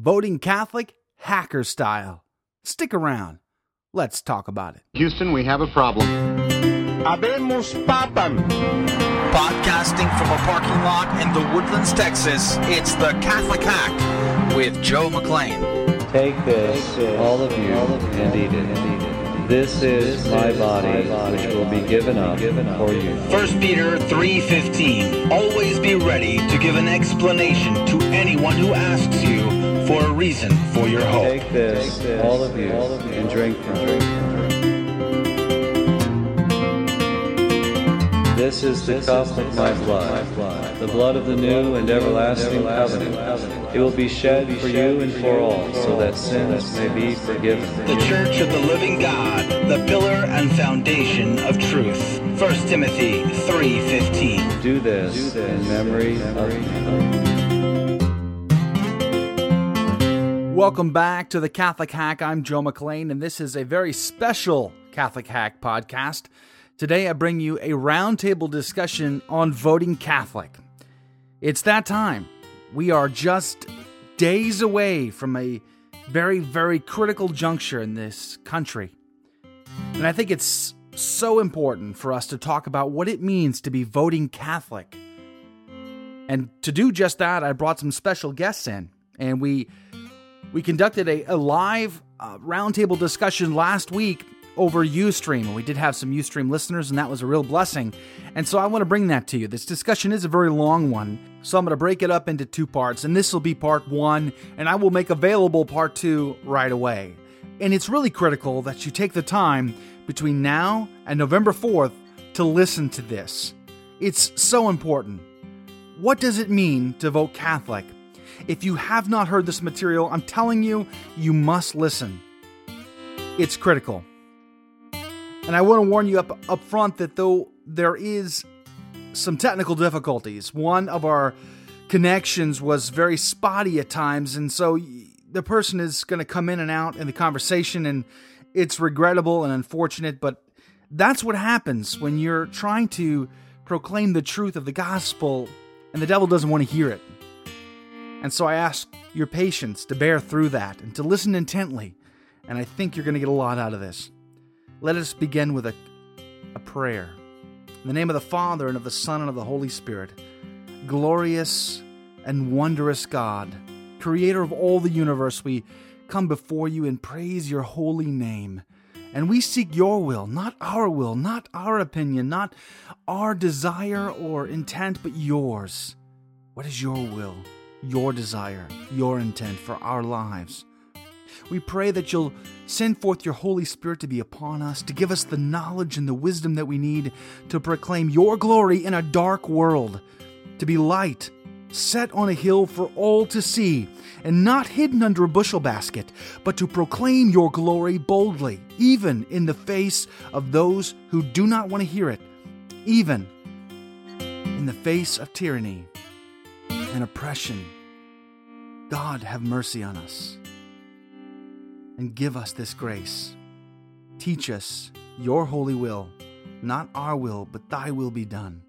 voting Catholic hacker style. Stick around. Let's talk about it. Houston, we have a problem. Habemus papam. Podcasting from a parking lot in the Woodlands, Texas, it's the Catholic Hack with Joe McLean. Take this, all of you, and eat it. This is my body, which will be given up for you. 1 Peter 3:15 Always be ready to give an explanation to anyone who asks you for a reason for your hope. Take this, all of you, all of you, and drink from it. This is the cup of my blood, the blood of the new and everlasting covenant. It will be shed for you and for all, so that sins may be forgiven. The Church of the Living God, the pillar and foundation of truth. 1 Timothy 3:15 Do this in memory of me. Welcome back to the Catholic Hack. I'm Joe McLean, and this is a very special Catholic Hack podcast. Today, I bring you a roundtable discussion on voting Catholic. It's that time. We are just days away from a very, very critical juncture in this country. And I think it's so important for us to talk about what it means to be voting Catholic. And to do just that, I brought some special guests in, and we we conducted a, a live uh, roundtable discussion last week over Ustream. And we did have some Ustream listeners, and that was a real blessing. And so I want to bring that to you. This discussion is a very long one, so I'm going to break it up into two parts. And this will be part one, and I will make available part two right away. And it's really critical that you take the time between now and November 4th to listen to this. It's so important. What does it mean to vote Catholic? If you have not heard this material, I'm telling you, you must listen. It's critical. And I want to warn you up, up front that though there is some technical difficulties, one of our connections was very spotty at times, and so the person is going to come in and out in the conversation, and it's regrettable and unfortunate, but that's what happens when you're trying to proclaim the truth of the gospel and the devil doesn't want to hear it. And so I ask your patience to bear through that and to listen intently, and I think you're going to get a lot out of this. Let us begin with a, a prayer. In the name of the Father, and of the Son, and of the Holy Spirit, glorious and wondrous God, creator of all the universe, we come before you and praise your holy name. And we seek your will, not our will, not our opinion, not our desire or intent, but yours. What is your will, your desire, your intent for our lives? We pray that you'll send forth your Holy Spirit to be upon us, to give us the knowledge and the wisdom that we need to proclaim your glory in a dark world, to be light set on a hill for all to see, and not hidden under a bushel basket, but to proclaim your glory boldly, even in the face of those who do not want to hear it, even in the face of tyranny and oppression. God, have mercy on us and give us this grace. Teach us your holy will, not our will, but thy will be done.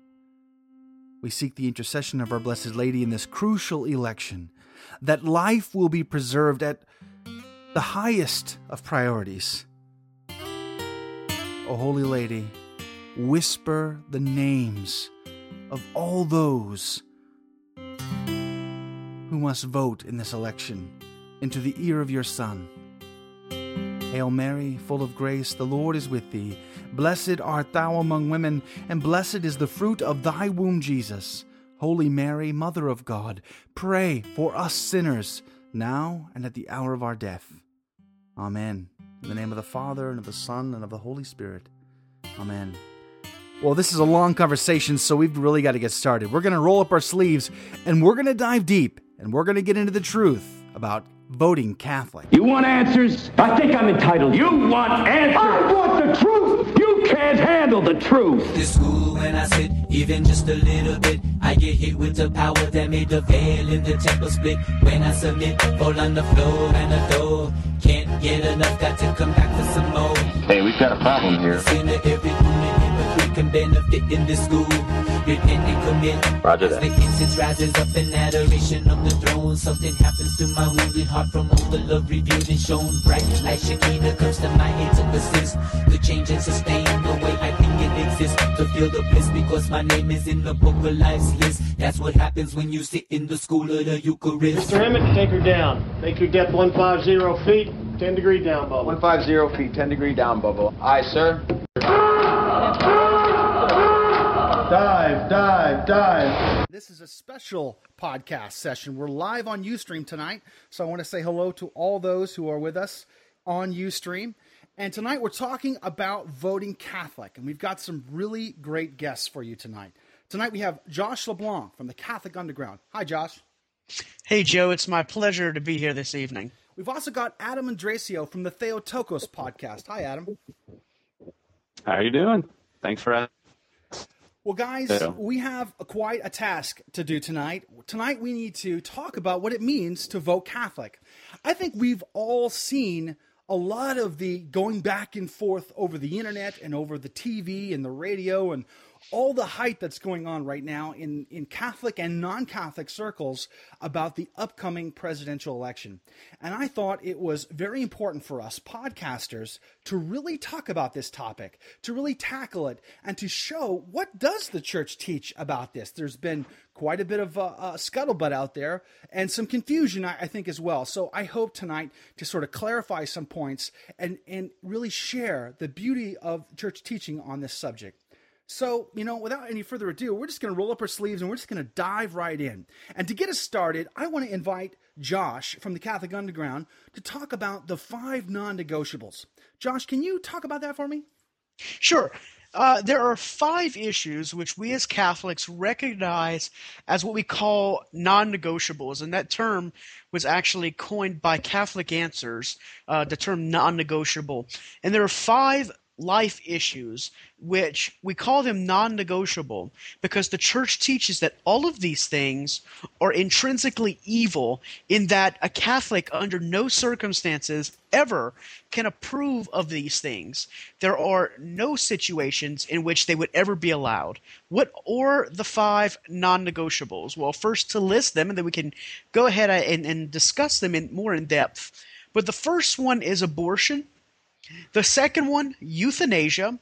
We seek the intercession of our Blessed Lady in this crucial election, that life will be preserved at the highest of priorities. O Holy Lady, whisper the names of all those must vote in this election into the ear of your Son. Hail Mary, full of grace, the Lord is with thee. Blessed art thou among women, and blessed is the fruit of thy womb, Jesus. Holy Mary, Mother of God, pray for us sinners, now and at the hour of our death. Amen. In the name of the Father, and of the Son, and of the Holy Spirit. Amen. Well, this is a long conversation, so we've really got to get started. We're going to roll up our sleeves, and we're going to dive deep, and we're going to get into the truth about voting Catholic. You want answers? I think I'm entitled. You want answers? I want the truth. You can't handle the truth. The school when I sit, even just a little bit, I get hit with the power that made the veil in the temple split. When I submit, fall on the floor and adore. Can't get enough, got to come back for some more. Hey, we've got a problem here. Sinner every human hypocrite can benefit in this school. Repent and commit. Roger As that. the incense rises up in adoration of the throne, something happens to my wounded heart from all the love revealed and shown. Bright like Shekinah comes to my head to persist. The change and sustain the way I think it exists. To feel the bliss because my name is in the book of life's list. That's what happens when you sit in the school of the Eucharist. Mr. Emmett, take her down. Make your depth 150 feet, 10 degree down, bubble. 150 feet, 10 degree down, bubble. Aye, sir. Dive, dive, dive. This is a special podcast session. We're live on Ustream tonight, so I want to say hello to all those who are with us on Ustream. And tonight we're talking about voting Catholic, and we've got some really great guests for you tonight. Tonight we have Josh LeBlanc from the Catholic Underground. Hi, Josh. Hey, Joe, it's my pleasure to be here this evening. We've also got Adam Andrasio from the Theotokos podcast. Hi, Adam. How are you doing? Thanks for asking. Well, guys, Yeah. we have a, quite a task to do tonight. Tonight, we need to talk about what it means to vote Catholic. I think we've all seen a lot of the going back and forth over the internet and over the TV and the radio and all the hype that's going on right now in, in Catholic and non Catholic circles about the upcoming presidential election. And I thought it was very important for us podcasters to really talk about this topic, to really tackle it, and to show what does the church teach about this. There's been quite a bit of uh, uh, scuttlebutt out there and some confusion, I, I think, as well. So I hope tonight to sort of clarify some points and, and really share the beauty of church teaching on this subject. So, you know, without any further ado, we're just going to roll up our sleeves and we're just going to dive right in. And to get us started, I want to invite Josh from the Catholic Underground to talk about the five non negotiables. Josh, can you talk about that for me? Sure. Uh, there are five issues which we as Catholics recognize as what we call non negotiables, and that term was actually coined by Catholic Answers, uh, the term non negotiable. And there are five life issues which we call them non negotiable because the church teaches that all of these things are intrinsically evil, in that a Catholic, under no circumstances, ever can approve of these things. There are no situations in which they would ever be allowed. What are the five non negotiables? Well, first to list them, and then we can go ahead and, and discuss them in more in depth. But the first one is abortion. The second one, euthanasia.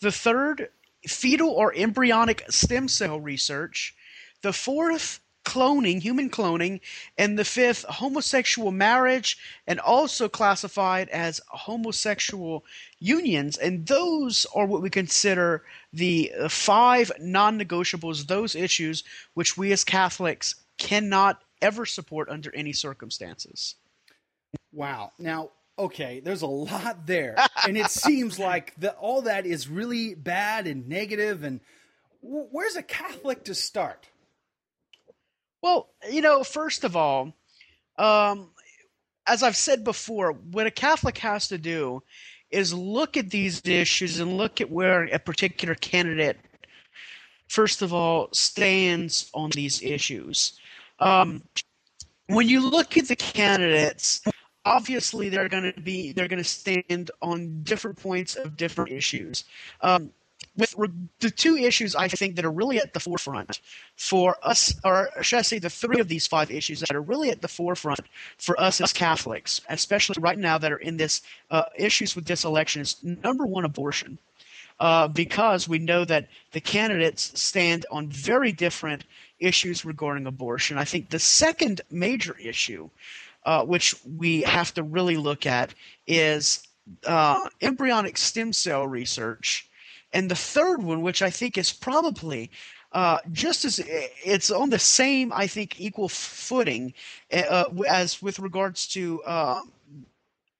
The third, fetal or embryonic stem cell research. The fourth, cloning, human cloning. And the fifth, homosexual marriage, and also classified as homosexual unions. And those are what we consider the five non negotiables, those issues which we as Catholics cannot ever support under any circumstances. Wow. Now, okay, there's a lot there. and it seems like that all that is really bad and negative. and wh- where's a Catholic to start? Well, you know, first of all, um, as I've said before, what a Catholic has to do is look at these issues and look at where a particular candidate, first of all, stands on these issues. Um, when you look at the candidates, obviously they're going to be they're going to stand on different points of different issues. Um, with re- the two issues I think that are really at the forefront for us, or should I say, the three of these five issues that are really at the forefront for us as Catholics, especially right now that are in this uh, issues with this election, is number one, abortion. Uh, because we know that the candidates stand on very different issues regarding abortion. I think the second major issue, uh, which we have to really look at, is uh, embryonic stem cell research. And the third one, which I think is probably uh, just as it's on the same, I think, equal footing uh, as with regards to uh,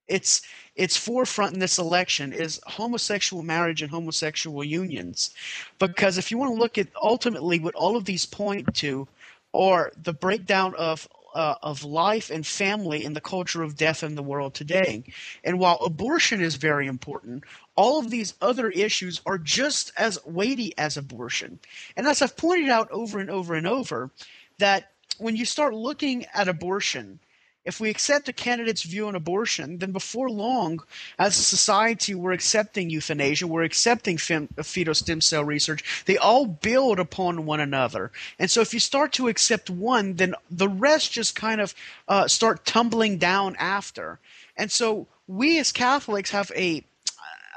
its its forefront in this election is homosexual marriage and homosexual unions, because if you want to look at ultimately what all of these point to, are the breakdown of uh, of life and family in the culture of death in the world today. And while abortion is very important, all of these other issues are just as weighty as abortion. And as I've pointed out over and over and over, that when you start looking at abortion, if we accept a candidate's view on abortion, then before long, as a society, we're accepting euthanasia, we're accepting fem- fetal stem cell research. They all build upon one another. And so if you start to accept one, then the rest just kind of uh, start tumbling down after. And so we as Catholics have a,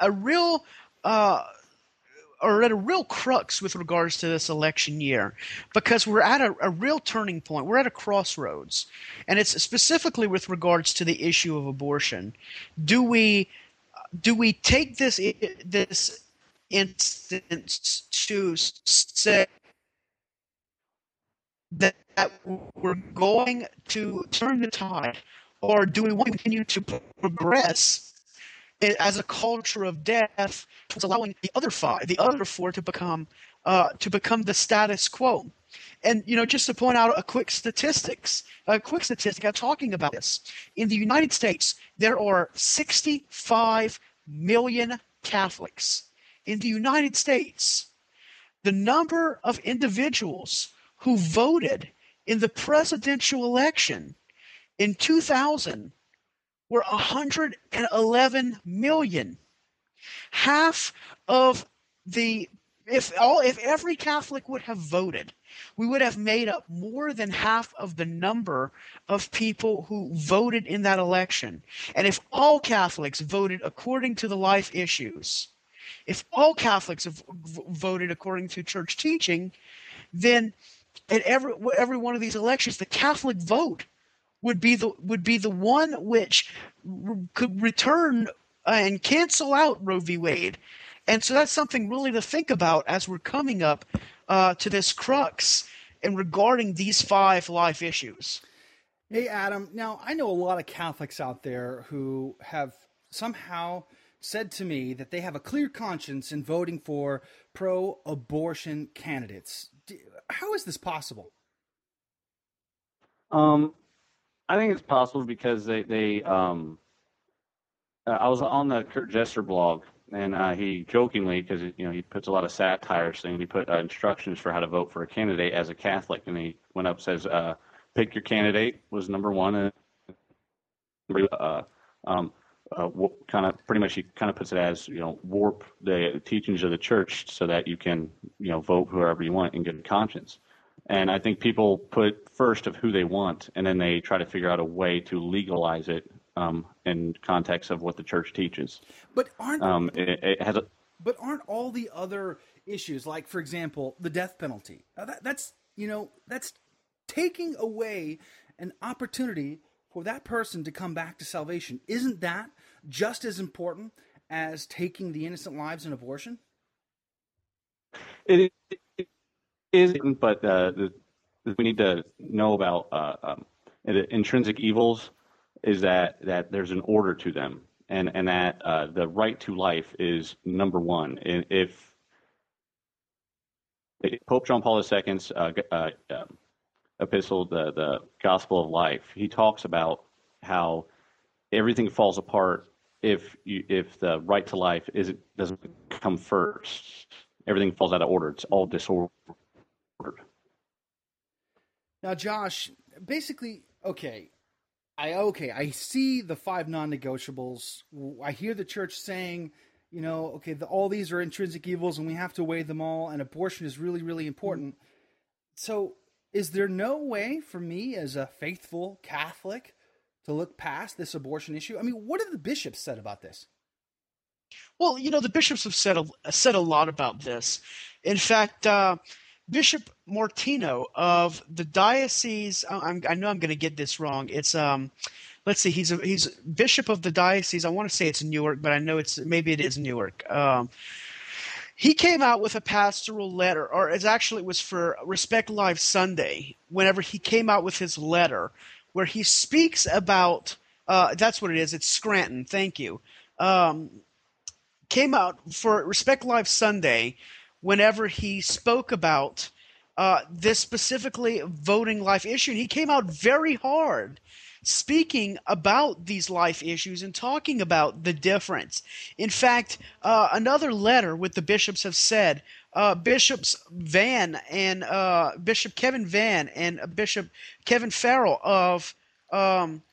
a real. Uh, are at a real crux with regards to this election year because we're at a, a, real turning point. We're at a crossroads. And it's specifically with regards to the issue of abortion. Do we do we take this this instance to say that we're going to turn the tide or do we want to continue to progress as a culture of death was allowing the other five, the other four, to become uh, to become the status quo. And you know, just to point out a quick statistics, a quick statistic. I'm talking about this. In the United States, there are 65 million Catholics. In the United States, the number of individuals who voted in the presidential election in 2000 were 111 million. Half of the if all if every Catholic would have voted, we would have made up more than half of the number of people who voted in that election. And if all Catholics voted according to the life issues, if all Catholics have voted according to church teaching, then at every every one of these elections, the Catholic vote would be the would be the one which could return uh, and cancel out Roe v. Wade. And so that's something really to think about as we're coming up uh, to this crux and regarding these five life issues. Hey, Adam. Now, I know a lot of Catholics out there who have somehow said to me that they have a clear conscience in voting for pro abortion candidates. How is this possible? Um, I think it's possible because they they um. Uh, I was on the Curt Jester blog, and uh, he jokingly, because you know he puts a lot of satire, saying he put uh, instructions for how to vote for a candidate as a Catholic, and he went up says, uh, "Pick your candidate" was number one, and uh, um, uh, kind of pretty much he kind of puts it as you know warp the teachings of the church so that you can you know vote whoever you want in good conscience. And I think people put first of who they want, and then they try to figure out a way to legalize it um, in context of what the church teaches. But aren't um, it, it, has a, but aren't all the other issues, like for example, the death penalty? That, that's you know that's taking away an opportunity for that person to come back to salvation. Isn't that just as important as taking the innocent lives in abortion? It, is, but uh, the, we need to know about uh, um, the intrinsic evils is that that there's an order to them, and and that uh, the right to life is number one. If Pope John Paul II's uh, uh, um, epistle, the the Gospel of Life, he talks about how everything falls apart if you, if the right to life is doesn't come first. Everything falls out of order. It's all disorder. Now, Josh, basically, okay, I okay, I see the five non-negotiables. I hear the church saying, you know, okay, the, all these are intrinsic evils, and we have to weigh them all, and abortion is really, really important. So, is there no way for me as a faithful Catholic to look past this abortion issue? I mean, what have the bishops said about this? Well, you know, the bishops have said a, said a lot about this. In fact, uh, Bishop Martino of the diocese. I'm, i know I'm going to get this wrong. It's um, let's see. He's a, he's bishop of the diocese. I want to say it's Newark, but I know it's maybe it is Newark. Um, he came out with a pastoral letter, or it's actually it was for Respect Life Sunday. Whenever he came out with his letter, where he speaks about uh, that's what it is. It's Scranton. Thank you. Um, came out for Respect Life Sunday whenever he spoke about uh, this specifically voting life issue. And he came out very hard speaking about these life issues and talking about the difference. In fact, uh, another letter with the bishops have said uh, Bishops Vann and uh, Bishop Kevin Vann and Bishop Kevin Farrell of um,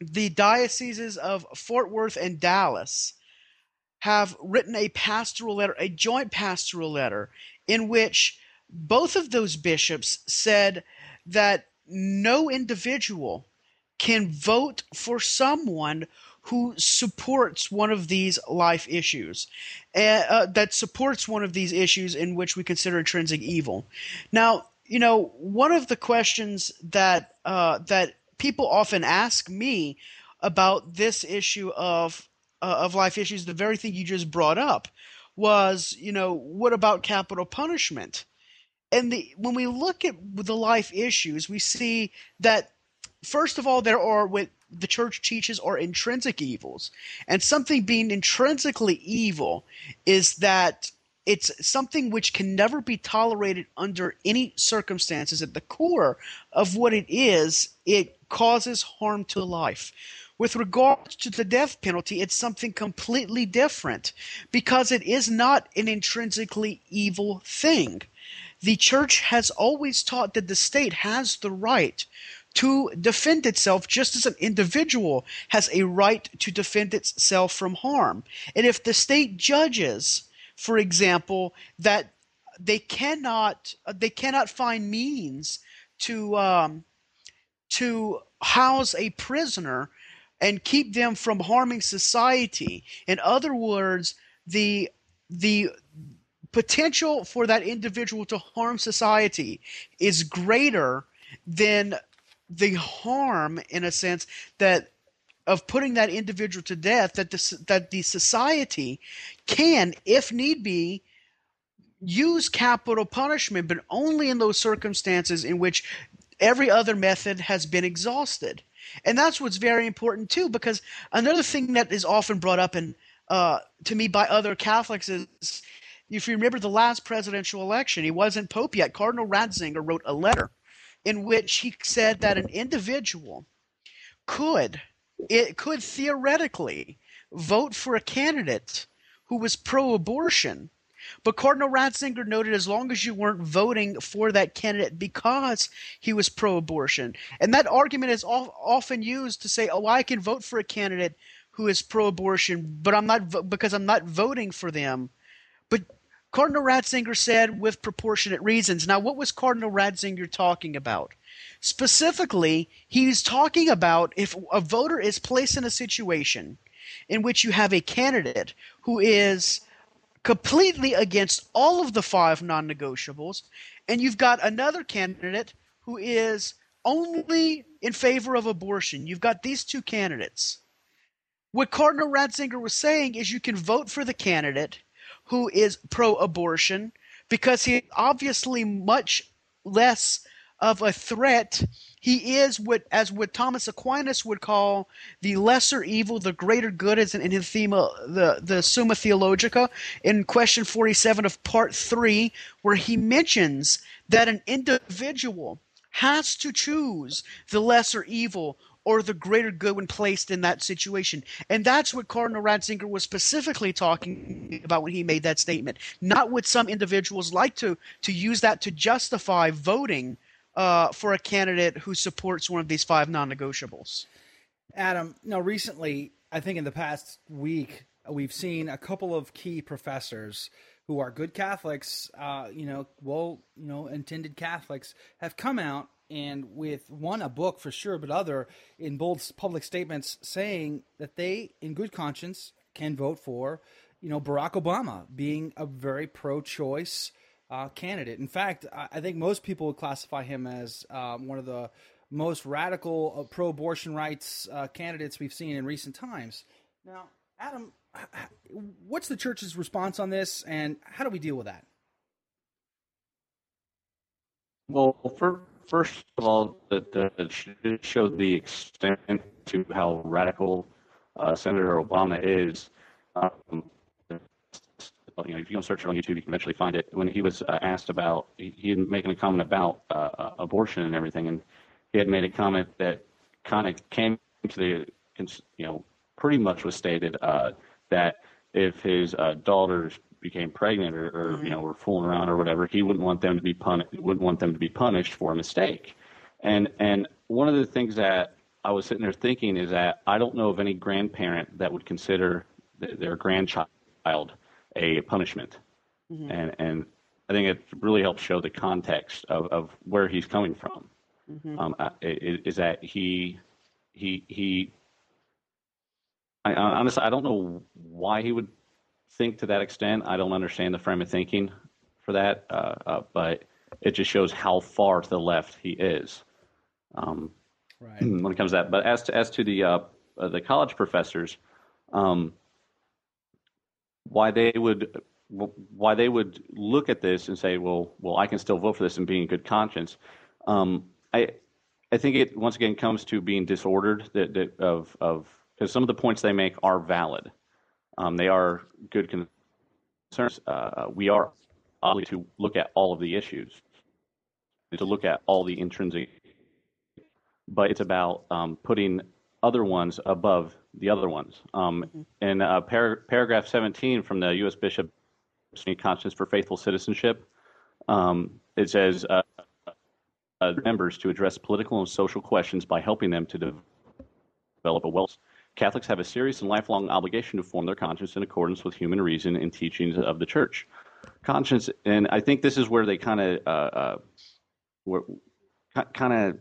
the dioceses of Fort Worth and Dallas have written a pastoral letter, a joint pastoral letter, in which both of those bishops said that no individual can vote for someone who supports one of these life issues, uh, uh, that supports one of these issues in which we consider intrinsic evil. Now, you know, one of the questions that uh, that people often ask me about this issue of uh, of life issues, the very thing you just brought up, was you know what about capital punishment? And the when we look at the life issues, we see that first of all there are what the church teaches are intrinsic evils, and something being intrinsically evil is that it's something which can never be tolerated under any circumstances. At the core of what it is, it causes harm to life. With regards to the death penalty, it's something completely different because it is not an intrinsically evil thing. The church has always taught that the state has the right to defend itself just as an individual has a right to defend itself from harm. And if the state judges for example, that they cannot they cannot find means to um, to house a prisoner and keep them from harming society. In other words, the the potential for that individual to harm society is greater than the harm in a sense that of putting that individual to death that the, that the society can, if need be, use capital punishment, but only in those circumstances in which every other method has been exhausted. And that's what's very important too, because another thing that is often brought up and uh, to me by other Catholics is if you remember the last presidential election, he wasn't Pope yet. Cardinal Ratzinger wrote a letter in which he said that an individual could it could theoretically vote for a candidate who was pro abortion. But Cardinal Ratzinger noted as long as you weren't voting for that candidate because he was pro abortion. And that argument is often used to say, oh, I can vote for a candidate who is pro abortion, but I'm not because I'm not voting for them. But Cardinal Ratzinger said with proportionate reasons. Now, what was Cardinal Ratzinger talking about? Specifically, he's talking about if a voter is placed in a situation in which you have a candidate who is completely against all of the five non negotiables, and you've got another candidate who is only in favor of abortion. You've got these two candidates. What Cardinal Ratzinger was saying is you can vote for the candidate who is pro abortion because he's obviously much less of a threat. He is what, as what Thomas Aquinas would call the lesser evil, the greater good, as in his theme, the the Summa Theologica, in question forty-seven of part three, where he mentions that an individual has to choose the lesser evil or the greater good when placed in that situation. And that's what Cardinal Ratzinger was specifically talking about when he made that statement. Not what some individuals like to to use that to justify voting uh, for a candidate who supports one of these five non-negotiables. Adam, now recently, I think in the past week, we've seen a couple of key professors who are good Catholics, uh, you know, well, you know, intended Catholics, have come out and with one a book for sure, but other in bold public statements saying that they, in good conscience, can vote for, you know, Barack Obama being a very pro-choice uh, candidate. In fact, I think most people would classify him as um, one of the most radical uh, pro-abortion rights uh, candidates we've seen in recent times. Now, Adam, what's the church's response on this, and how do we deal with that? Well, for, first of all, that showed the extent to how radical uh, Senator Obama is. Um, you know, if you go search it on YouTube, you can eventually find it. When he was uh, asked about, he, he had making a comment about uh, uh, abortion and everything, and he had made a comment that kind of came to the, you know, pretty much was stated uh, that if his uh, daughters became pregnant or, or mm-hmm. you know were fooling around or whatever, he wouldn't want them to be punished. Wouldn't want them to be punished for a mistake. And and one of the things that I was sitting there thinking is that I don't know of any grandparent that would consider th- their grandchild a punishment, Mhm. and and I think it really helps show the context of, of where he's coming from. Mhm. Um, I- i- is that he he he. I, I honestly I don't know why he would think to that extent. I don't understand the frame of thinking for that, uh, uh, but it just shows how far to the left he is. Um, Right. when it comes to that. But as to as to the uh, uh, the college professors, um, why they would why they would look at this and say, well, well, I can still vote for this and be in good conscience. Um, I I think it once again comes to being disordered that, that of of because some of the points they make are valid. Um, they are good concerns. Uh, we are obligated to look at all of the issues, to look at all the intrinsic but it's about um, putting other ones above the other ones. Um, In uh, par- paragraph 17 from the U.S. Bishop Conscience for Faithful Citizenship, um, it says uh, uh, members to address political and social questions by helping them to develop a well. Catholics have a serious and lifelong obligation to form their conscience in accordance with human reason and teachings of the Church. Conscience, and I think this is where they kind of, uh, uh, kind of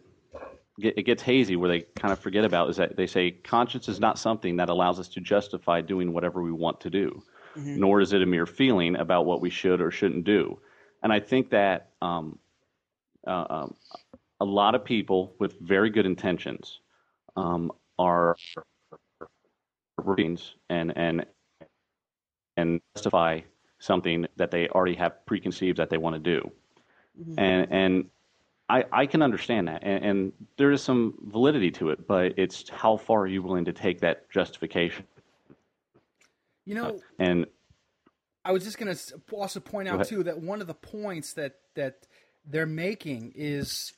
it gets hazy where they kind of forget about is that they say conscience is not something that allows us to justify doing whatever we want to do, Mhm. nor is it a mere feeling about what we should or shouldn't do. And I think that um, uh, um, a lot of people with very good intentions um, are readings and and and justify something that they already have preconceived that they want to do and and I, I can understand that, and, and there is some validity to it, but it's how far are you willing to take that justification? You know, And I was just going to also point out too that one of the points that that they're making is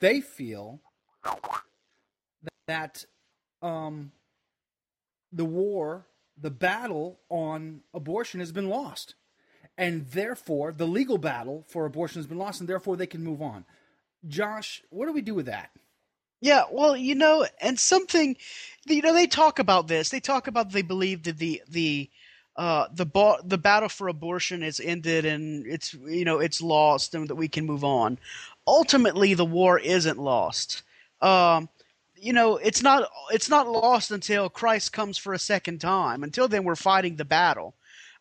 they feel that um, the war, the battle on abortion has been lost, and therefore the legal battle for abortion has been lost, and therefore they can move on. Josh, what do we do with that? Yeah, well, you know, and something, you know, they talk about this. They talk about they believe that the the uh, the the battle for abortion is ended and it's you know it's lost and that we can move on. Ultimately, the war isn't lost. Um, you know, it's not it's not lost until Christ comes for a second time. Until then, we're fighting the battle.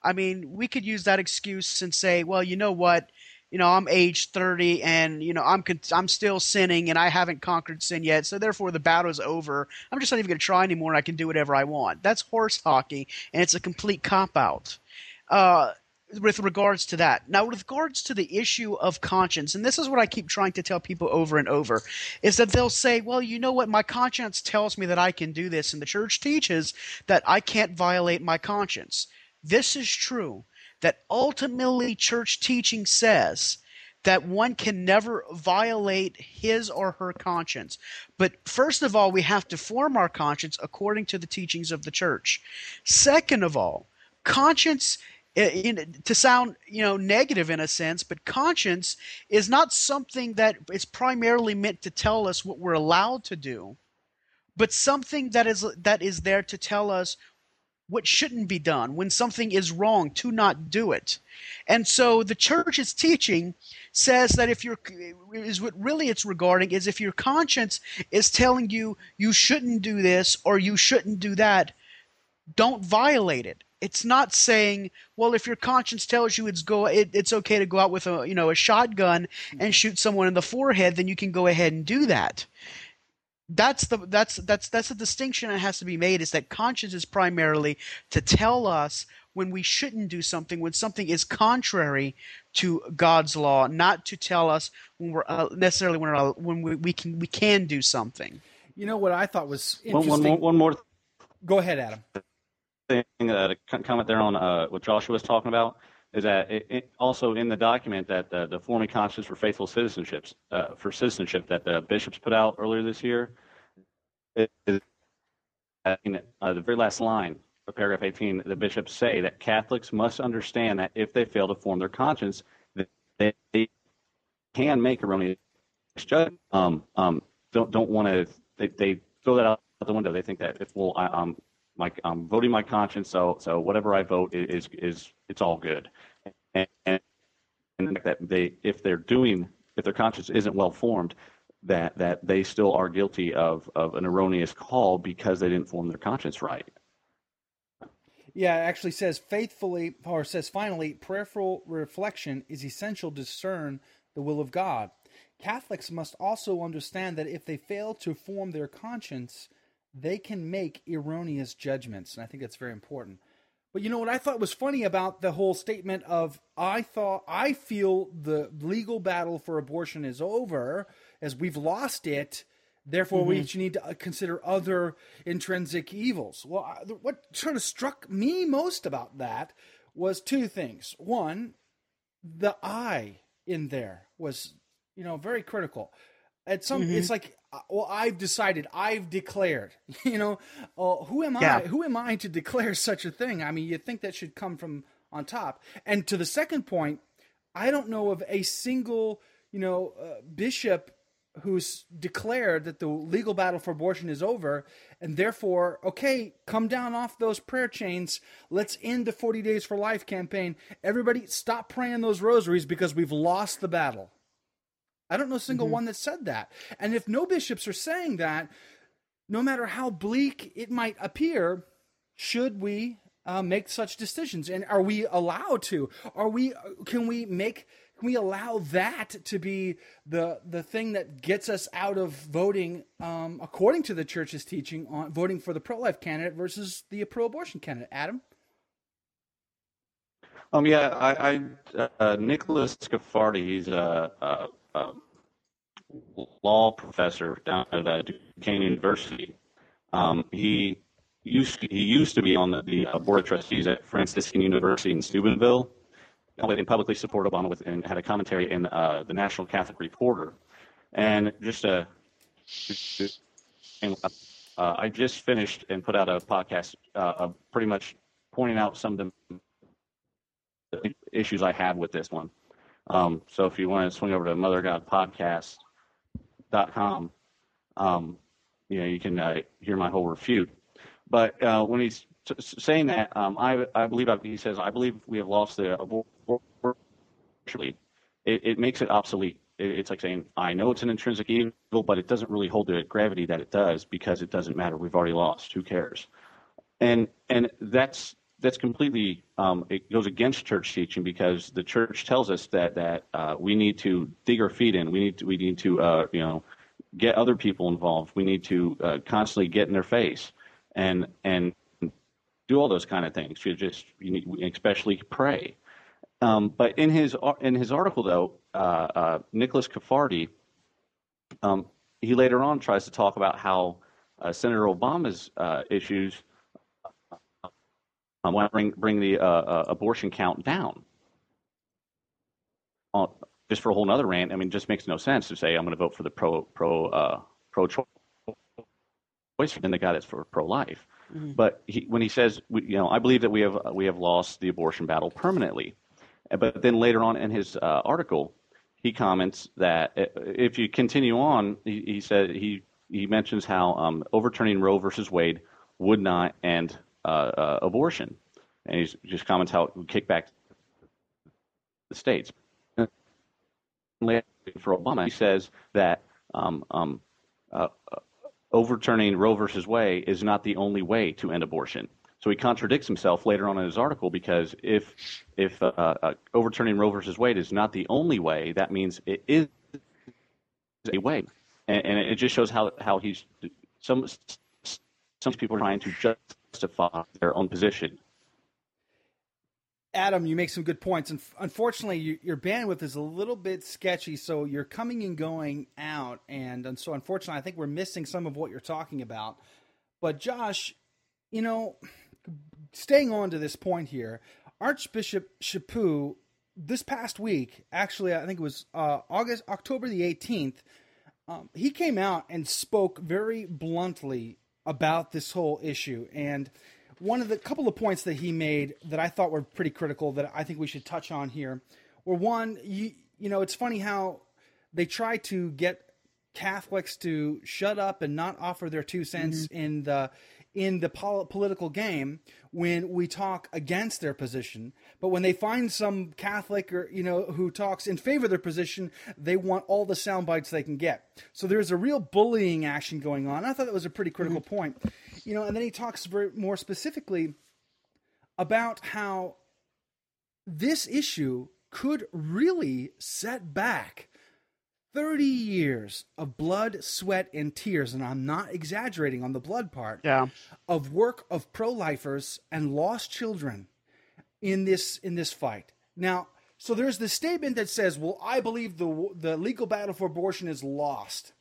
I mean, we could use that excuse and say, well, you know what? You know, I'm age 30 and, you know, I'm I'm still sinning and I haven't conquered sin yet. So therefore the battle is over. I'm just not even going to try anymore and I can do whatever I want. That's horse hockey and it's a complete cop out. Uh, with regards to that. Now, with regards to the issue of conscience, and this is what I keep trying to tell people over and over, is that they'll say, well, you know what? My conscience tells me that I can do this, and the church teaches that I can't violate my conscience. This is true, that ultimately church teaching says that one can never violate his or her conscience. But first of all, we have to form our conscience according to the teachings of the church. Second of all, conscience eh, in, to sound you know negative in a sense but conscience is not something that is primarily meant to tell us what we're allowed to do but something that is that is there to tell us what shouldn't be done when something is wrong to not do it. And so the church's teaching says that if your is what really it's regarding is if your conscience is telling you you shouldn't do this or you shouldn't do that don't violate it. It's not saying well if your conscience tells you it's go it, it's okay to go out with a you know a shotgun and mm-hmm. shoot someone in the forehead then you can go ahead and do that that's the that's that's that's a distinction that has to be made is that conscience is primarily to tell us when we shouldn't do something when something is contrary to God's law not to tell us when we're uh, necessarily when, we're, when we, we can we can do something You know what I thought was one, interesting. one more, one more Go ahead, Adam. thing, uh, comment there on uh, what Joshua was talking about is that it, it also in the document that the, the forming conscience for faithful citizenships uh, for citizenship that the bishops put out earlier this year is in uh, the very last line of paragraph 18 the bishops say that catholics must understand that if they fail to form their conscience that they can make erroneous judgment um, um, don't don't want to they, they throw that out the window. They think that if well, I, I'm my I'm voting my conscience, so so whatever I vote is is it's all good, and, and, that they if they're doing if their conscience isn't well formed, that that they still are guilty of of an erroneous call because they didn't form their conscience right. Yeah, it actually says faithfully, or says finally, prayerful reflection is essential to discern the will of God. Catholics must also understand that if they fail to form their conscience, they can make erroneous judgments. And I think that's very important. But you know what I thought was funny about the whole statement of I thought I feel the legal battle for abortion is over as we've lost it. Therefore, mm-hmm. we need to uh, consider other intrinsic evils. Well, what sort of struck me most about that was two things. One, the I in there was, you know, very critical. At some, mm-hmm. it's like well i've decided i've declared you know? Uh, who am yeah. i who am i to declare such a thing? I mean you think that should come from on top. And to the second point i don't know of a single you know uh, bishop who's declared that the legal battle for abortion is over and therefore okay come down off those prayer chains. Let's end the 40 days for life campaign. Everybody stop praying those rosaries because we've lost the battle I don't know a single mm-hmm. one that said that. And if no bishops are saying that, no matter how bleak it might appear, should we uh, make such decisions? And are we allowed to? Are we? Can we make? Can we allow that to be the the thing that gets us out of voting um, according to the church's teaching on voting for the pro life candidate versus the pro abortion candidate? Adam. Um. Yeah. I. I uh, Nicholas Cafardi. He's a, a um, law professor down at uh, Duquesne University. Um, he used to, he used to be on the, the uh, board of trustees at Franciscan University in Steubenville, publicly supported Obama with and had a commentary in uh, the National Catholic Reporter. And just a, and, uh, I just finished and put out a podcast uh, pretty much pointing out some of the issues I have with this one. Um, so if you want to swing over to Mother God Podcast.com, um, you know, you can uh, hear my whole refute. But uh, when he's t- saying that, um, I, I believe, he says, I believe we have lost the abortion. It, it makes it obsolete. It, it's like saying, I know it's an intrinsic evil, but it doesn't really hold the gravity that it does because it doesn't matter. We've already lost. Who cares? And and that's that's completely um, it goes against church teaching because the church tells us that that uh, we need to dig our feet in. We need to, we need to uh, you know get other people involved. We need to uh, constantly get in their face and and do all those kind of things. You just you need especially pray. Um, but in his in his article though, uh, uh, Nicholas Cafardi, um, he later on tries to talk about how uh, Senator Obama's issues um, want to bring bring the uh, uh, abortion count down. Uh, just for a whole other rant, I mean, it just makes no sense to say I'm going to vote for the pro pro uh, pro choice than the guy that's for pro life. Mm-hmm. But he, when he says, you know, I believe that we have we have lost the abortion battle permanently. But then later on in his uh, article, he comments that if you continue on, he, he said he he mentions how um, overturning Roe versus Wade would not end uh, uh, abortion, and he just comments how it would kick back the states. For Obama, he says that um, um, uh, overturning Roe versus Wade is not the only way to end abortion. So he contradicts himself later on in his article because if if uh, uh, overturning Roe versus Wade is not the only way, that means it is a way, and, and it just shows how how he's some some people are trying to just justify their own position. Adam, you make some good points, and unfortunately, you, your bandwidth is a little bit sketchy. So you're coming and going out, and, and so unfortunately, I think we're missing some of what you're talking about. But Josh, you know, staying on to this point here, Archbishop Chaput this past week, actually, I think it was uh, August, October the 18th, um, he came out and spoke very bluntly about this whole issue. And one of the couple of points that he made that I thought were pretty critical that I think we should touch on here were one, you, you know, it's funny how they try to get Catholics to shut up and not offer their two cents mm-hmm. in the in the pol- political game when we talk against their position. But when they find some Catholic or you know who talks in favor of their position, they want all the sound bites they can get. So there's a real bullying action going on. I thought that was a pretty critical mm-hmm. point. You know, and then he talks very, more specifically about how this issue could really set back 30 years of blood, sweat, and tears, and I'm not exaggerating on the blood part, yeah. of work of pro-lifers and lost children in this in this fight. Now, so there's the statement that says, "Well, I believe the the legal battle for abortion is lost."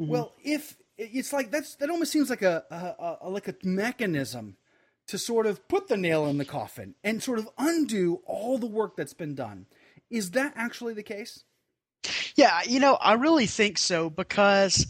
Mm-hmm. Well, if it's like that's that almost seems like a, a, a like a mechanism to sort of put the nail in the coffin and sort of undo all the work that's been done. Is that actually the case? Yeah, you know, I really think so because,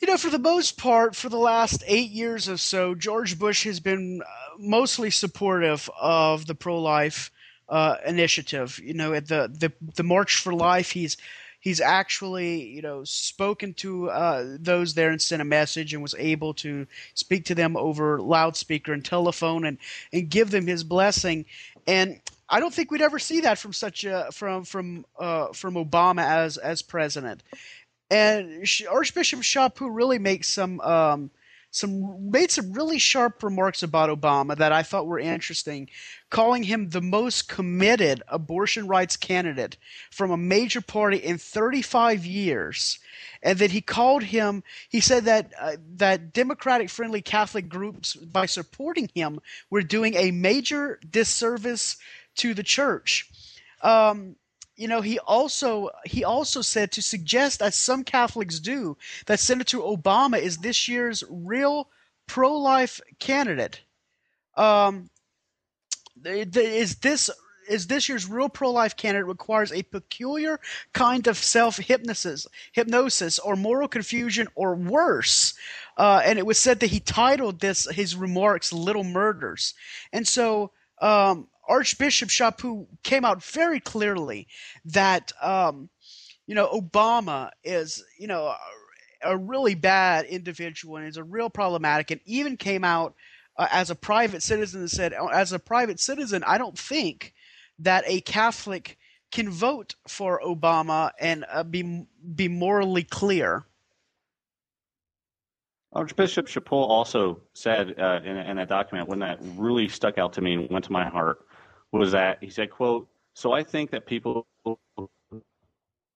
you know, for the most part, for the last eight years or so, George Bush has been uh, mostly supportive of the pro life uh, initiative. You know, at the, the, the March for Life, he's he's actually you know spoken to uh, those there and sent a message and was able to speak to them over loudspeaker and telephone and and give them his blessing and I don't think we'd ever see that from such a from from uh, from Obama as as president. And Archbishop Chaput really makes some um, some made some really sharp remarks about Obama that I thought were interesting, calling him the most committed abortion rights candidate from a major party in 35 years, and that he called him. He said that uh, that Democratic friendly Catholic groups, by supporting him, were doing a major disservice to the church. Um, you know, he also he also said to suggest, as some Catholics do, that Senator Obama is this year's real pro-life candidate. Um, is this is this year's real pro-life candidate requires a peculiar kind of self-hypnosis, hypnosis, or moral confusion, or worse. Uh, and it was said that he titled this his remarks "Little Murders," and so. Um, Archbishop Chaput came out very clearly that um, you know Obama is you know a, a, really bad individual and is a real problematic, and even came out uh, as a private citizen and said, as a private citizen, I don't think that a Catholic can vote for Obama and uh, be be morally clear. Archbishop Chaput also said uh, in, in, a document when that really stuck out to me and went to my heart was that he said, quote, so I think that people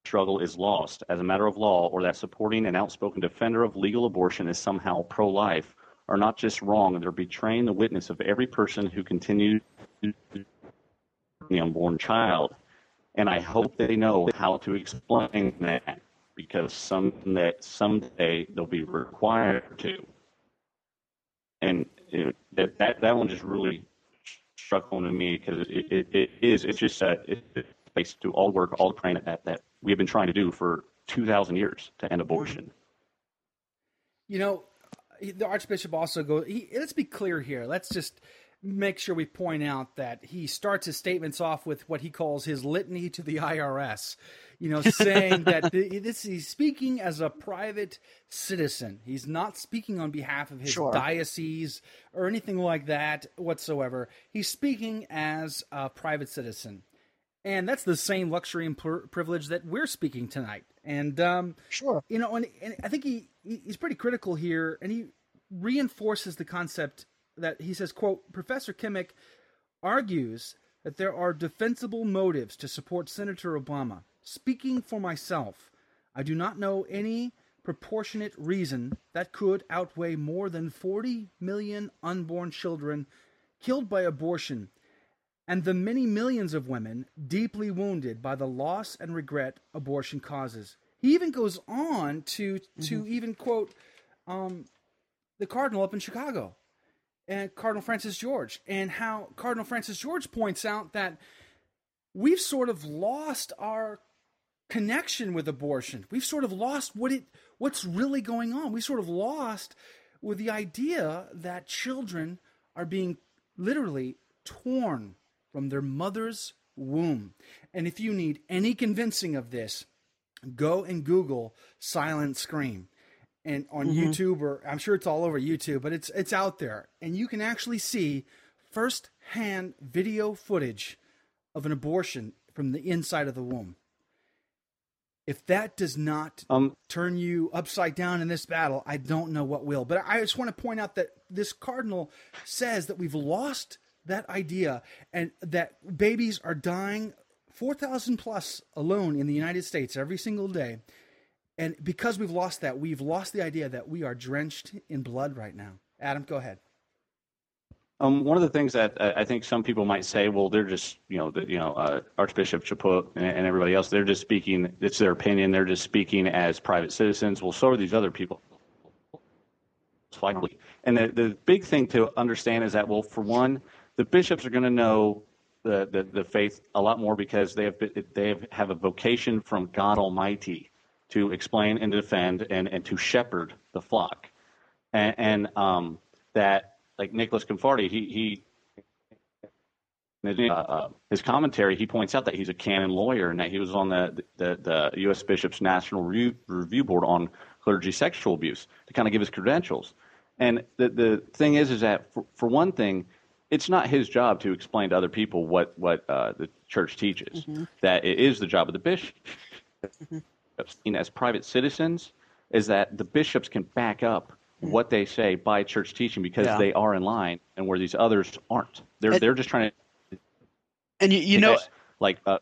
struggle is lost as a matter of law or that supporting an outspoken defender of legal abortion is somehow pro-life are not just wrong, they're betraying the witness of every person who continues the unborn child. And I hope they know how to explain that because some that someday they'll be required to. And that, that that one just really home to me because it, it, it is it's just a it's based to all work, all the praying that that we have been trying to do for two thousand years to end abortion. You know, the Archbishop also goes. He, let's be clear here. Let's just make sure we point out that he starts his statements off with what he calls his litany to the IRS you know, saying that this he's speaking as a private citizen. He's not speaking on behalf of his sure. diocese or anything like that whatsoever. He's speaking as a private citizen. And that's the same luxury and pr- privilege that we're speaking tonight. And um, sure, you know, and, and I think he he's pretty critical here, and he reinforces the concept that he says, "quote Professor Kmiec argues that there are defensible motives to support Senator Obama. Speaking for myself, I do not know any proportionate reason that could outweigh more than 40 million unborn children killed by abortion and the many millions of women deeply wounded by the loss and regret abortion causes. He even goes on to to mm-hmm. even quote um, the cardinal up in Chicago and Cardinal Francis George and how Cardinal Francis George points out that we've sort of lost our connection with abortion. We've sort of lost what it what's really going on. We sort of lost with the idea that children are being literally torn from their mother's womb. And if you need any convincing of this, go and Google Silent Scream and on mm-hmm. YouTube or I'm sure it's all over YouTube, but it's it's out there and you can actually see first-hand video footage of an abortion from the inside of the womb. If that does not um, turn you upside down in this battle, I don't know what will. But I just want to point out that this cardinal says that we've lost that idea and that babies are dying 4,000 plus alone in the United States every single day. And because we've lost that, we've lost the idea that we are drenched in blood right now. Adam, go ahead. Um, one of the things that I think some people might say, well, they're just, you know, the, you know, uh, Archbishop Chaput and, and, everybody else, they're just speaking. It's their opinion. They're just speaking as private citizens. Well, so are these other people. Likely. And the, the big thing to understand is that, well, for one, the bishops are going to know the, the, the faith a lot more because they have they have, have a vocation from God Almighty to explain and defend and, and to shepherd the flock, and, and um, that like Nicholas Cafardi, he he uh, uh, his commentary, he points out that he's a canon lawyer and that he was on the the, the U.S. Bishops National Review, Review Board on clergy sexual abuse to kind of give his credentials. And the the thing is, is that for, for one thing, it's not his job to explain to other people what what uh, the church teaches. Mm-hmm. That it is the job of the bishop. Mm-hmm. As private citizens, is that the bishops can back up what they say by church teaching because yeah. they are in line, and where these others aren't. They're and, they're just trying to. And you, you know, like, uh,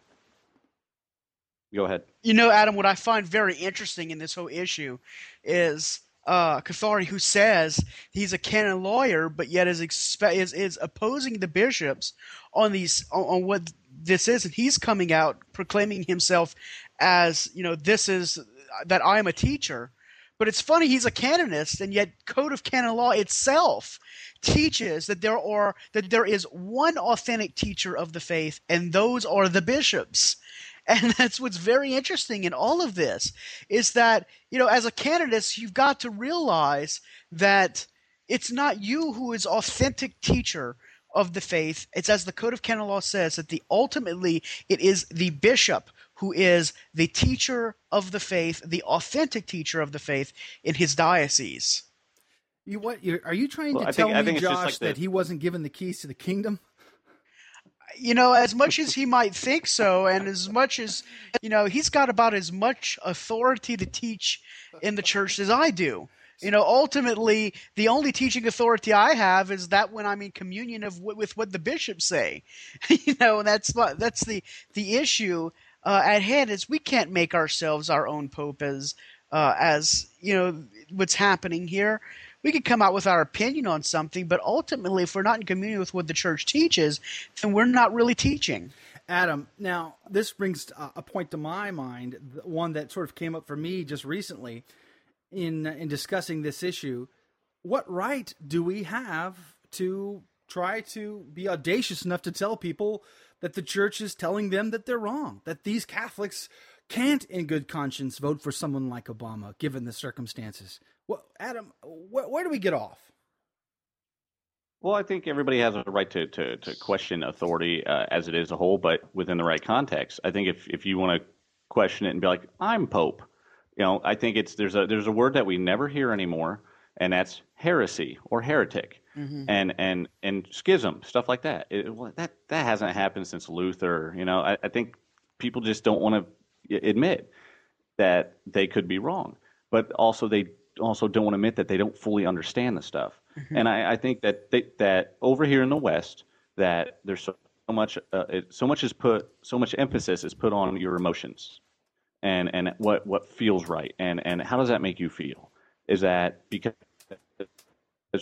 go ahead. You know, Adam, what I find very interesting in this whole issue is uh, Cafardi who says he's a canon lawyer, but yet is, expe- is is opposing the bishops on these on, on, what this is, and he's coming out proclaiming himself as you know this is that I am a teacher. But it's funny he's a canonist, and yet Code of Canon Law itself teaches that there are that there is one authentic teacher of the faith, and those are the bishops. And that's what's very interesting in all of this is that, you know, as a canonist you've got to realize that it's not you who is authentic teacher of the faith. It's as the Code of Canon Law says that the ultimately it is the bishop who is the teacher of the faith, the authentic teacher of the faith in his diocese. You what? Are you trying well, to I tell think, me, Josh, like that he wasn't given the keys to the kingdom? you know, as much as he might think so, and as much as, you know, he's got about as much authority to teach in the church as I do. You know, ultimately, the only teaching authority I have is that when I'm in communion of with what the bishops say. you know, and that's that's the the issue uh, at hand is we can't make ourselves our own pope as uh, as you know what's happening here we could come out with our opinion on something, but ultimately, if we're not in communion with what the church teaches, then we're not really teaching. Adam, now this brings a point to my mind, one that sort of came up for me just recently in in discussing this issue. What right do we have to try to be audacious enough to tell people that the church is telling them that they're wrong, that these Catholics can't, in good conscience, vote for someone like Obama, given the circumstances? Well, Adam, wh- where do we get off? Well, I think everybody has a right to, to, to question authority uh, as it is a whole, but within the right context. I think if, if you want to question it and be like, I'm Pope, you know, I think it's there's a there's a word that we never hear anymore, and that's heresy or heretic, mm-hmm. and and and schism, stuff like that. It, well, that that hasn't happened since Luther. You know, I, I think people just don't want to admit that they could be wrong, but also they also don't want to admit that they don't fully understand the stuff. Mm-hmm. And I, I, think that they, that over here in the West, that there's so much uh, it, so much is put so much emphasis is put on your emotions and and what what feels right and and how does that make you feel? Is that because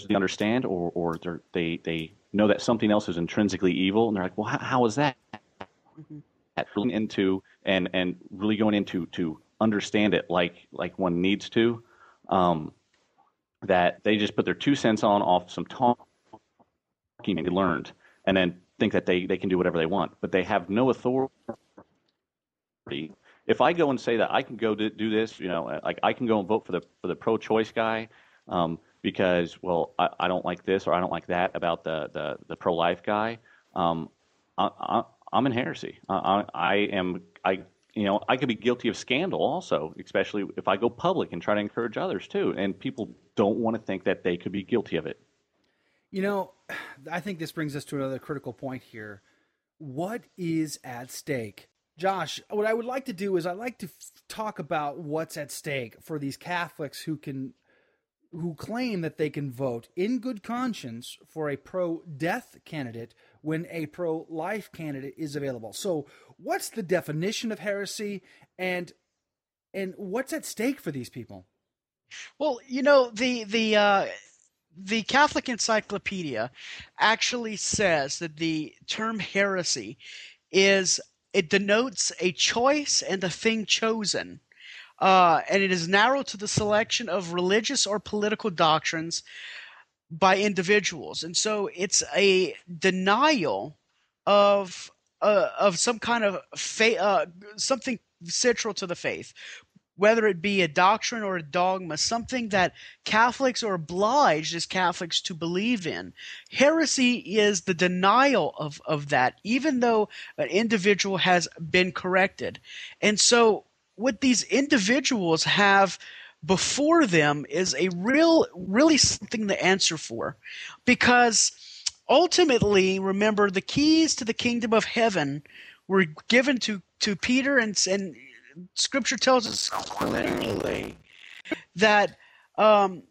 they understand or or they they know that something else is intrinsically evil and they're like, well, how, how is that? Mm-hmm. Really into and and really going into to understand it like like one needs to um, that they just put their two cents on off some talking they learned, and then think that they, they can do whatever they want, but they have no authority. If I go and say that I can go do, do this, you know, like I can go and vote for the for the pro-choice guy um, because, well, I, I don't like this or I don't like that about the the, the pro-life guy. Um, I, I'm in heresy. I, I am I you know, I could be guilty of scandal also, especially if I go public and try to encourage others too. And people don't want to think that they could be guilty of it. You know, I think this brings us to another critical point here. What is at stake? Josh, what I would like to do is I'd like to f- talk about what's at stake for these Catholics who can who claim that they can vote in good conscience for a pro death candidate when a pro life candidate is available. So, what's the definition of heresy and and what's at stake for these people? Well, you know, the the uh the Catholic Encyclopedia actually says that the term heresy is it denotes a choice and a thing chosen. Uh, and it is narrow to the selection of religious or political doctrines by individuals. And so it's a denial of uh, of some kind of uh, something central to the faith, whether it be a doctrine or a dogma, something that Catholics are obliged as Catholics to believe in. Heresy is the denial of, of that, even though an individual has been corrected. And so, what these individuals have before them is a real, really something to answer for. Because ultimately, remember, the keys to the kingdom of heaven were given to, to Peter and, and Scripture tells us clearly that um,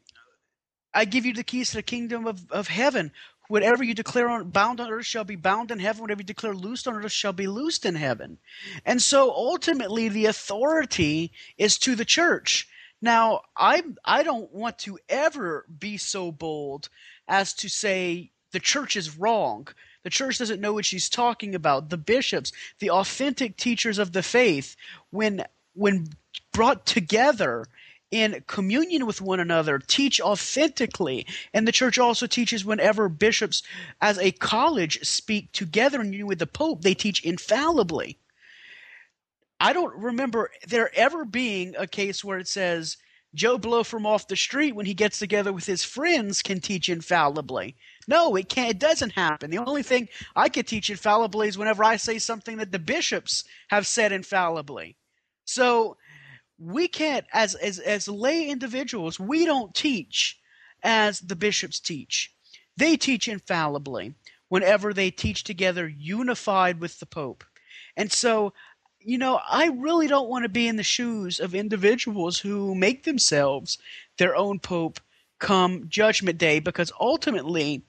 I give you the keys to the kingdom of, of heaven. Whatever you declare on bound on earth shall be bound in heaven. Whatever you declare loosed on earth shall be loosed in heaven. And so ultimately the authority is to the church. Now, I I don't want to ever be so bold as to say the church is wrong. The church doesn't know what she's talking about. The bishops, the authentic teachers of the faith, when when brought together in communion with one another, teach authentically. And the church also teaches whenever bishops, as a college, speak together in union with the Pope, they teach infallibly. I don't remember there ever being a case where it says Joe Blow from off the street when he gets together with his friends can teach infallibly. No, it can't. It doesn't happen. The only thing I could teach infallibly is whenever I say something that the bishops have said infallibly. So we can't, as as as lay individuals, we don't teach as the bishops teach. They teach infallibly whenever they teach together, unified with the Pope. And so you know, I really don't want to be in the shoes of individuals who make themselves their own pope come judgment day because ultimately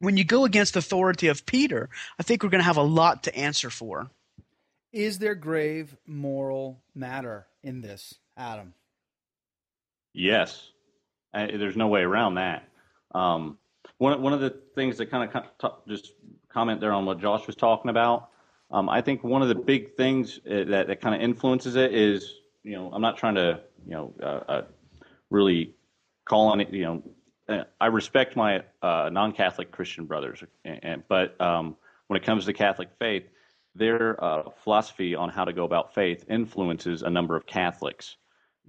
when you go against the authority of Peter, I think we're going to have a lot to answer for. Is there grave moral matter in this, Adam? Yes, I, there's no way around that. Um, one one of the things that kind of just comment there on what Josh was talking about um, I think one of the big things uh, that, that kind of influences it is, you know, I'm not trying to, you know, uh, uh, really call on it, you know, uh, I respect my uh, non-Catholic Christian brothers, and, and but um, when it comes to Catholic faith, their uh, philosophy on how to go about faith influences a number of Catholics,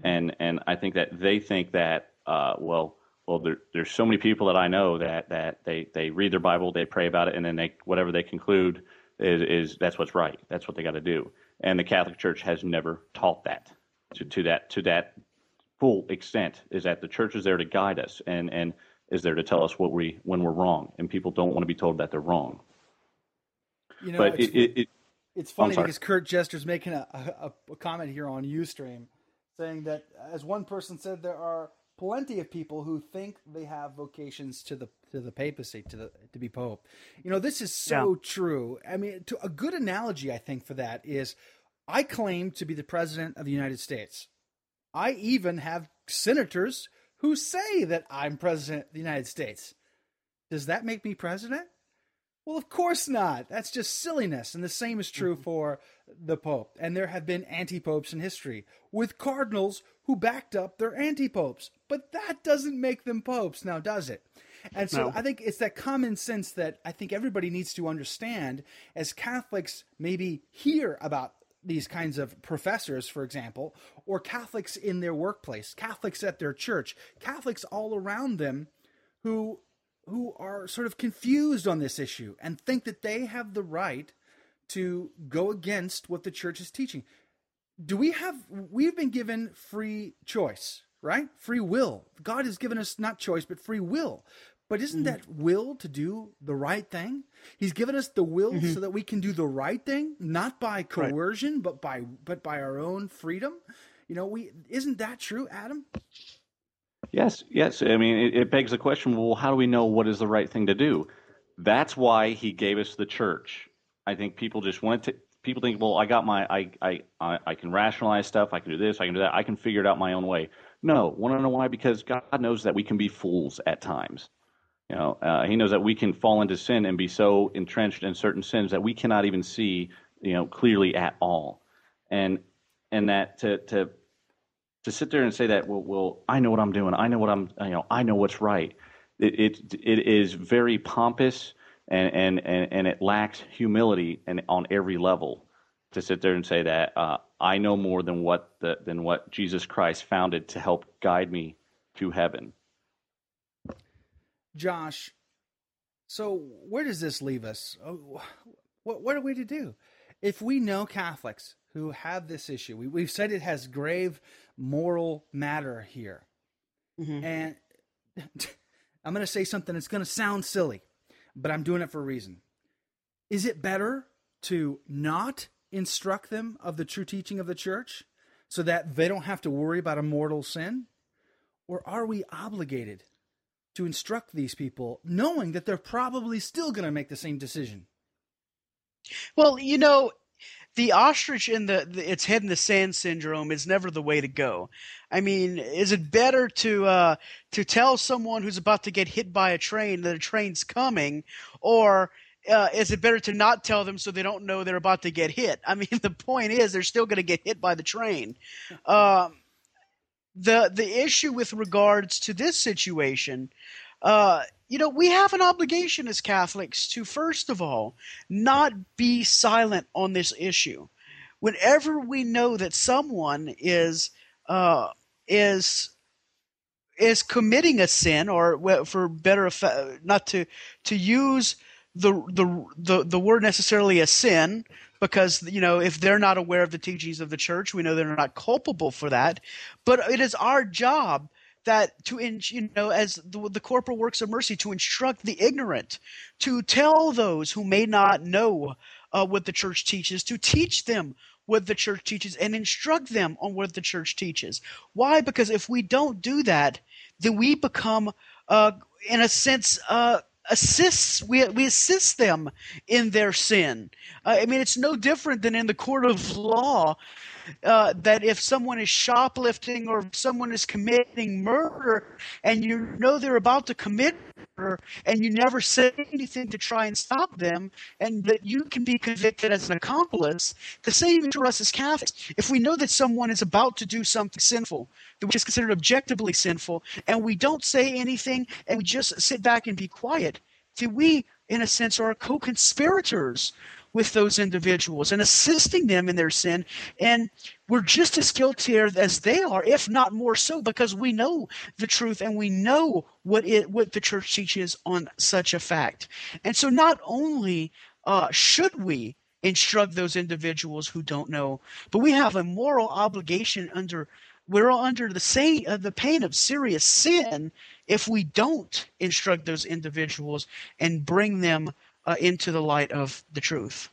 and and I think that they think that well, well, there, there's so many people that I know that that they they read their Bible, they pray about it, and then they whatever they conclude is, is that's what's right. That's what they got to do. And the Catholic Church has never taught that to, to that to that full extent. Is that the church is there to guide us and and is there to tell us what we when we're wrong, and people don't want to be told that they're wrong. You know, but it's, it, it, it, it's funny because Curt Jester's making a, a, a comment here on UStream, saying that as one person said, there are plenty of people who think they have vocations to the to the papacy to the to be pope. You know, this is so yeah. true. I mean, to, a good analogy I think for that is I claim to be the president of the United States. I even have senators who say that I'm president of the United States. Does that make me president? Well, of course not. That's just silliness. And the same is true mm-hmm. for the Pope. And there have been anti popes in history with cardinals who backed up their anti popes. But that doesn't make them popes, now does it? And so no. I think it's that common sense that I think everybody needs to understand as Catholics maybe hear about these kinds of professors, for example, or Catholics in their workplace, Catholics at their church, Catholics all around them who who are sort of confused on this issue and think that they have the right to go against what the church is teaching. do we have we've been given free choice, right? Free will. God has given us not choice but free will. But isn't that will to do the right thing? He's given us the will Mhm. so that we can do the right thing, not by coercion, but by but by our own freedom. You know, we isn't that true, Adam? Yes, yes. I mean, it, it begs the question well, how do we know what is the right thing to do? That's why he gave us the church. I think people just want to. People think, well, I got my, I, I, I, I can rationalize stuff. I can do this. I can do that. I can figure it out my own way. No, want to know why? Because God knows that we can be fools at times. You know, uh, He knows that we can fall into sin and be so entrenched in certain sins that we cannot even see, you know, clearly at all. And and that to to to sit there and say that well, well I know what I'm doing. I know what I'm you know I know what's right. It it, it is very pompous and, and and and it lacks humility and on every level to sit there and say that uh, I know more than what the than what Jesus Christ founded to help guide me to heaven. Josh, so where does this leave us? Uh, oh, What, what are we to do? If we know Catholics who have this issue, we, we've said it has grave moral matter here. Mm-hmm. And I'm going to say something that's going to sound silly, but I'm doing it for a reason. Is it better to not instruct them of the true teaching of the church so that they don't have to worry about a mortal sin? Or are we obligated to instruct these people knowing that they're probably still going to make the same decision? Well, you know, the ostrich in the, the its head in the sand syndrome is never the way to go. I mean, is it better to uh, to tell someone who's about to get hit by a train that a train's coming, or uh, is it better to not tell them so they don't know they're about to get hit? I mean, the point is they're still going to get hit by the train. Um, the the issue with regards to this situation, uh, you know, we have an obligation as Catholics to first of all not be silent on this issue. Whenever we know that someone is uh, is is committing a sin, or for better effe- not to to use the the the, the word necessarily a sin because you know if they're not aware of the teachings of the church we know they're not culpable for that. But it is our job that to you know as the, the corporal works of mercy to instruct the ignorant to tell those who may not know uh, what the church teaches to teach them what the church teaches and instruct them on what the church teaches. Why? Because if we don't do that then we become uh, in a sense uh, assists we we assist them in their sin. Uh, I mean, it's no different than in the court of law. Uh, that if someone is shoplifting or someone is committing murder and you know they're about to commit murder and you never say anything to try and stop them and that you can be convicted as an accomplice, the same to us as Catholics. If we know that someone is about to do something sinful, which is considered objectively sinful, and we don't say anything and we just sit back and be quiet, then we, in a sense, are co-conspirators with those individuals and assisting them in their sin. And we're just as guilty as they are, if not more so, because we know the truth and we know what it what the church teaches on such a fact. And so not only uh, should we instruct those individuals who don't know, but we have a moral obligation under we're all under the same uh, the pain of serious sin if we don't instruct those individuals and bring them uh, into the light of the truth.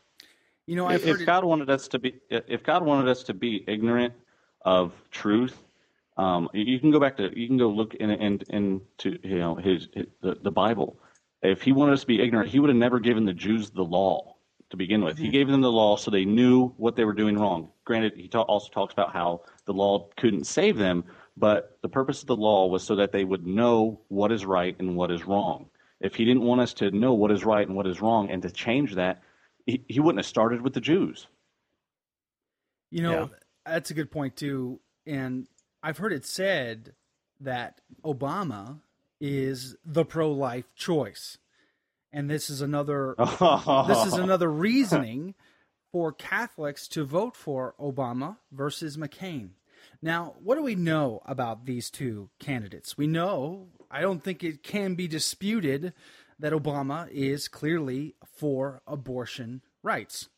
You know, if, if God wanted us to be, if God wanted us to be ignorant of truth, um, you can go back to, you can go look in, in, into you know his, his the, the Bible. If He wanted us to be ignorant, He would have never given the Jews the law to begin with. He gave them the law so they knew what they were doing wrong. Granted, He ta- also talks about how the law couldn't save them, but the purpose of the law was so that they would know what is right and what is wrong. If He didn't want us to know what is right and what is wrong and to change that, He, he wouldn't have started with the Jews. You know, that's a good point too. And I've heard it said that Obama is the pro-life choice, and this is another this is another reasoning for Catholics to vote for Obama versus McCain. Now, what do we know about these two candidates? We know, I don't think it can be disputed that Obama is clearly for abortion rights.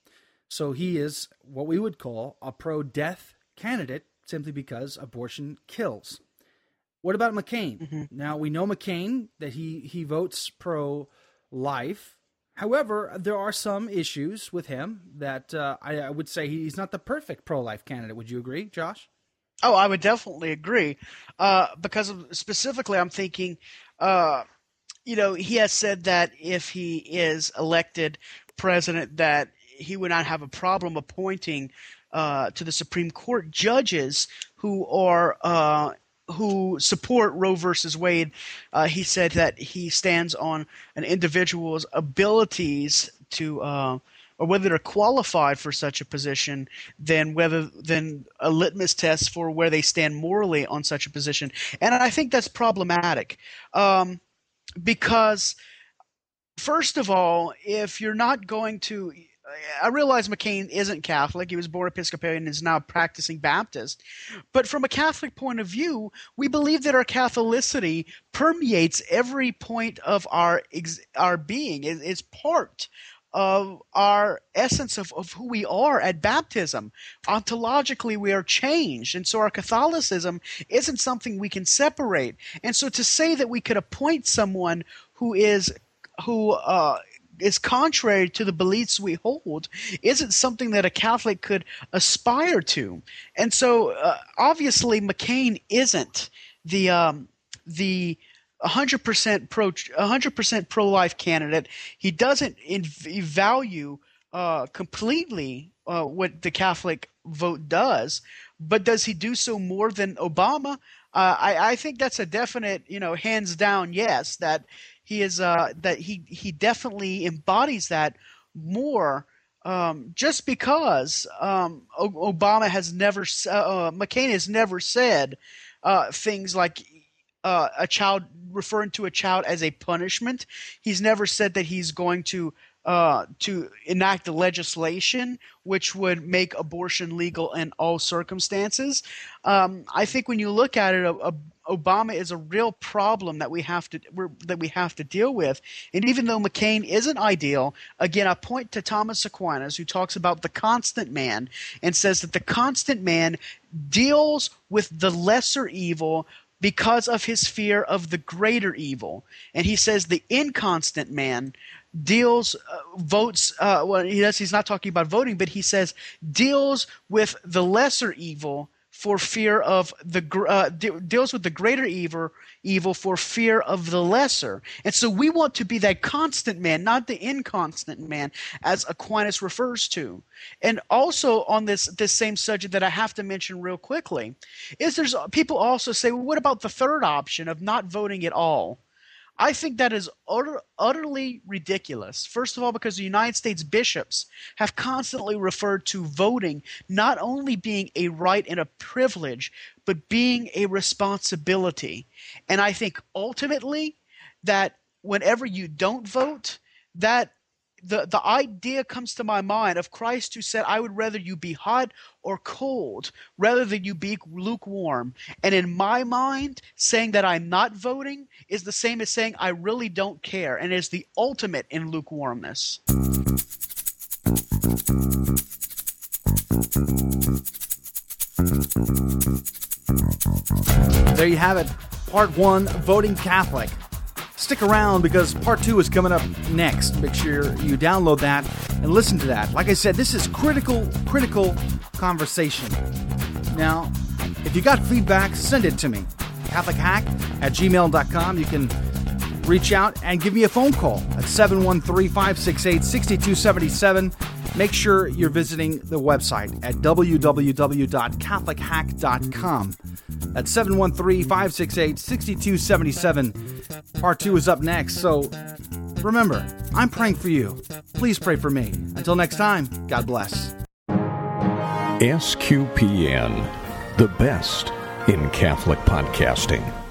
So he is what we would call a pro death candidate simply because abortion kills. What about McCain? Mm-hmm. Now we know McCain that he he votes pro life. However, there are some issues with him that uh, I, I would say he's not the perfect pro life candidate. Would you agree, Josh? Oh, I would definitely agree. Uh, because of, specifically, I'm thinking, uh, you know, he has said that if he is elected president, that he would not have a problem appointing uh, to the Supreme Court judges who are uh, who support Roe versus Wade. Uh, he said that he stands on an individual's abilities to. Or whether they're qualified for such a position than whether than a litmus test for where they stand morally on such a position. And I think that's problematic um, because, first of all, if you're not going to I realize McCain isn't Catholic. He was born Episcopalian and is now practicing Baptist. But from a Catholic point of view, we believe that our Catholicity permeates every point of our our being. It's part of our essence of, of who we are at baptism. Ontologically, we are changed. And so our Catholicism isn't something we can separate. And so to say that we could appoint someone who is who uh, is contrary to the beliefs we hold isn't something that a Catholic could aspire to. And so uh, obviously McCain isn't the um, the 100% pro 100% pro life candidate. He doesn't in, value uh, completely uh, what the Catholic vote does, but does he do so more than Obama? Uh, I, I, think that's a definite, you know, hands down yes. That he is uh, that he he definitely embodies that more. Um, just because um, Obama has never, uh, McCain has never said uh, things like uh, a child referring to a child as a punishment. He's never said that he's going to uh, to enact legislation which would make abortion legal in all circumstances. Um, I think when you look at it, a, a, Obama is a real problem that we have to that we have to deal with. And even though McCain isn't ideal, again, I point to Thomas Aquinas, who talks about the constant man and says that the constant man deals with the lesser evil because of his fear of the greater evil. And he says the inconstant man deals uh, votes uh, well he does, he's not talking about voting but he says deals with the lesser evil for fear of the uh, de- deals with the greater evil evil for fear of the lesser. And so we want to be that constant man not the inconstant man as aquinas refers to. And also on this this same subject that i have to mention real quickly is there's people also say well what about the third option of not voting at all I think that is utter, utterly ridiculous. First of all, because the United States bishops have constantly referred to voting not only being a right and a privilege, but being a responsibility. And I think ultimately that whenever you don't vote, that the, the idea comes to my mind of Christ who said, I would rather you be hot or cold rather than you be lukewarm. And in my mind, saying that I'm not voting is the same as saying I really don't care and is the ultimate in lukewarmness. There you have it. Part one Voting Catholic. Stick around because part two is coming up next. Make sure you download that and listen to that. Like I said, this is critical, critical conversation. Now, if you got feedback, send it to me. CatholicHack at gmail.com. You can reach out and give me a phone call at 713 568 6277. Make sure you're visiting the website at www.catholichack.com. That's 713 568 6277. Part two is up next, so remember, I'm praying for you. Please pray for me. Until next time, God bless. SQPN, the best in Catholic podcasting.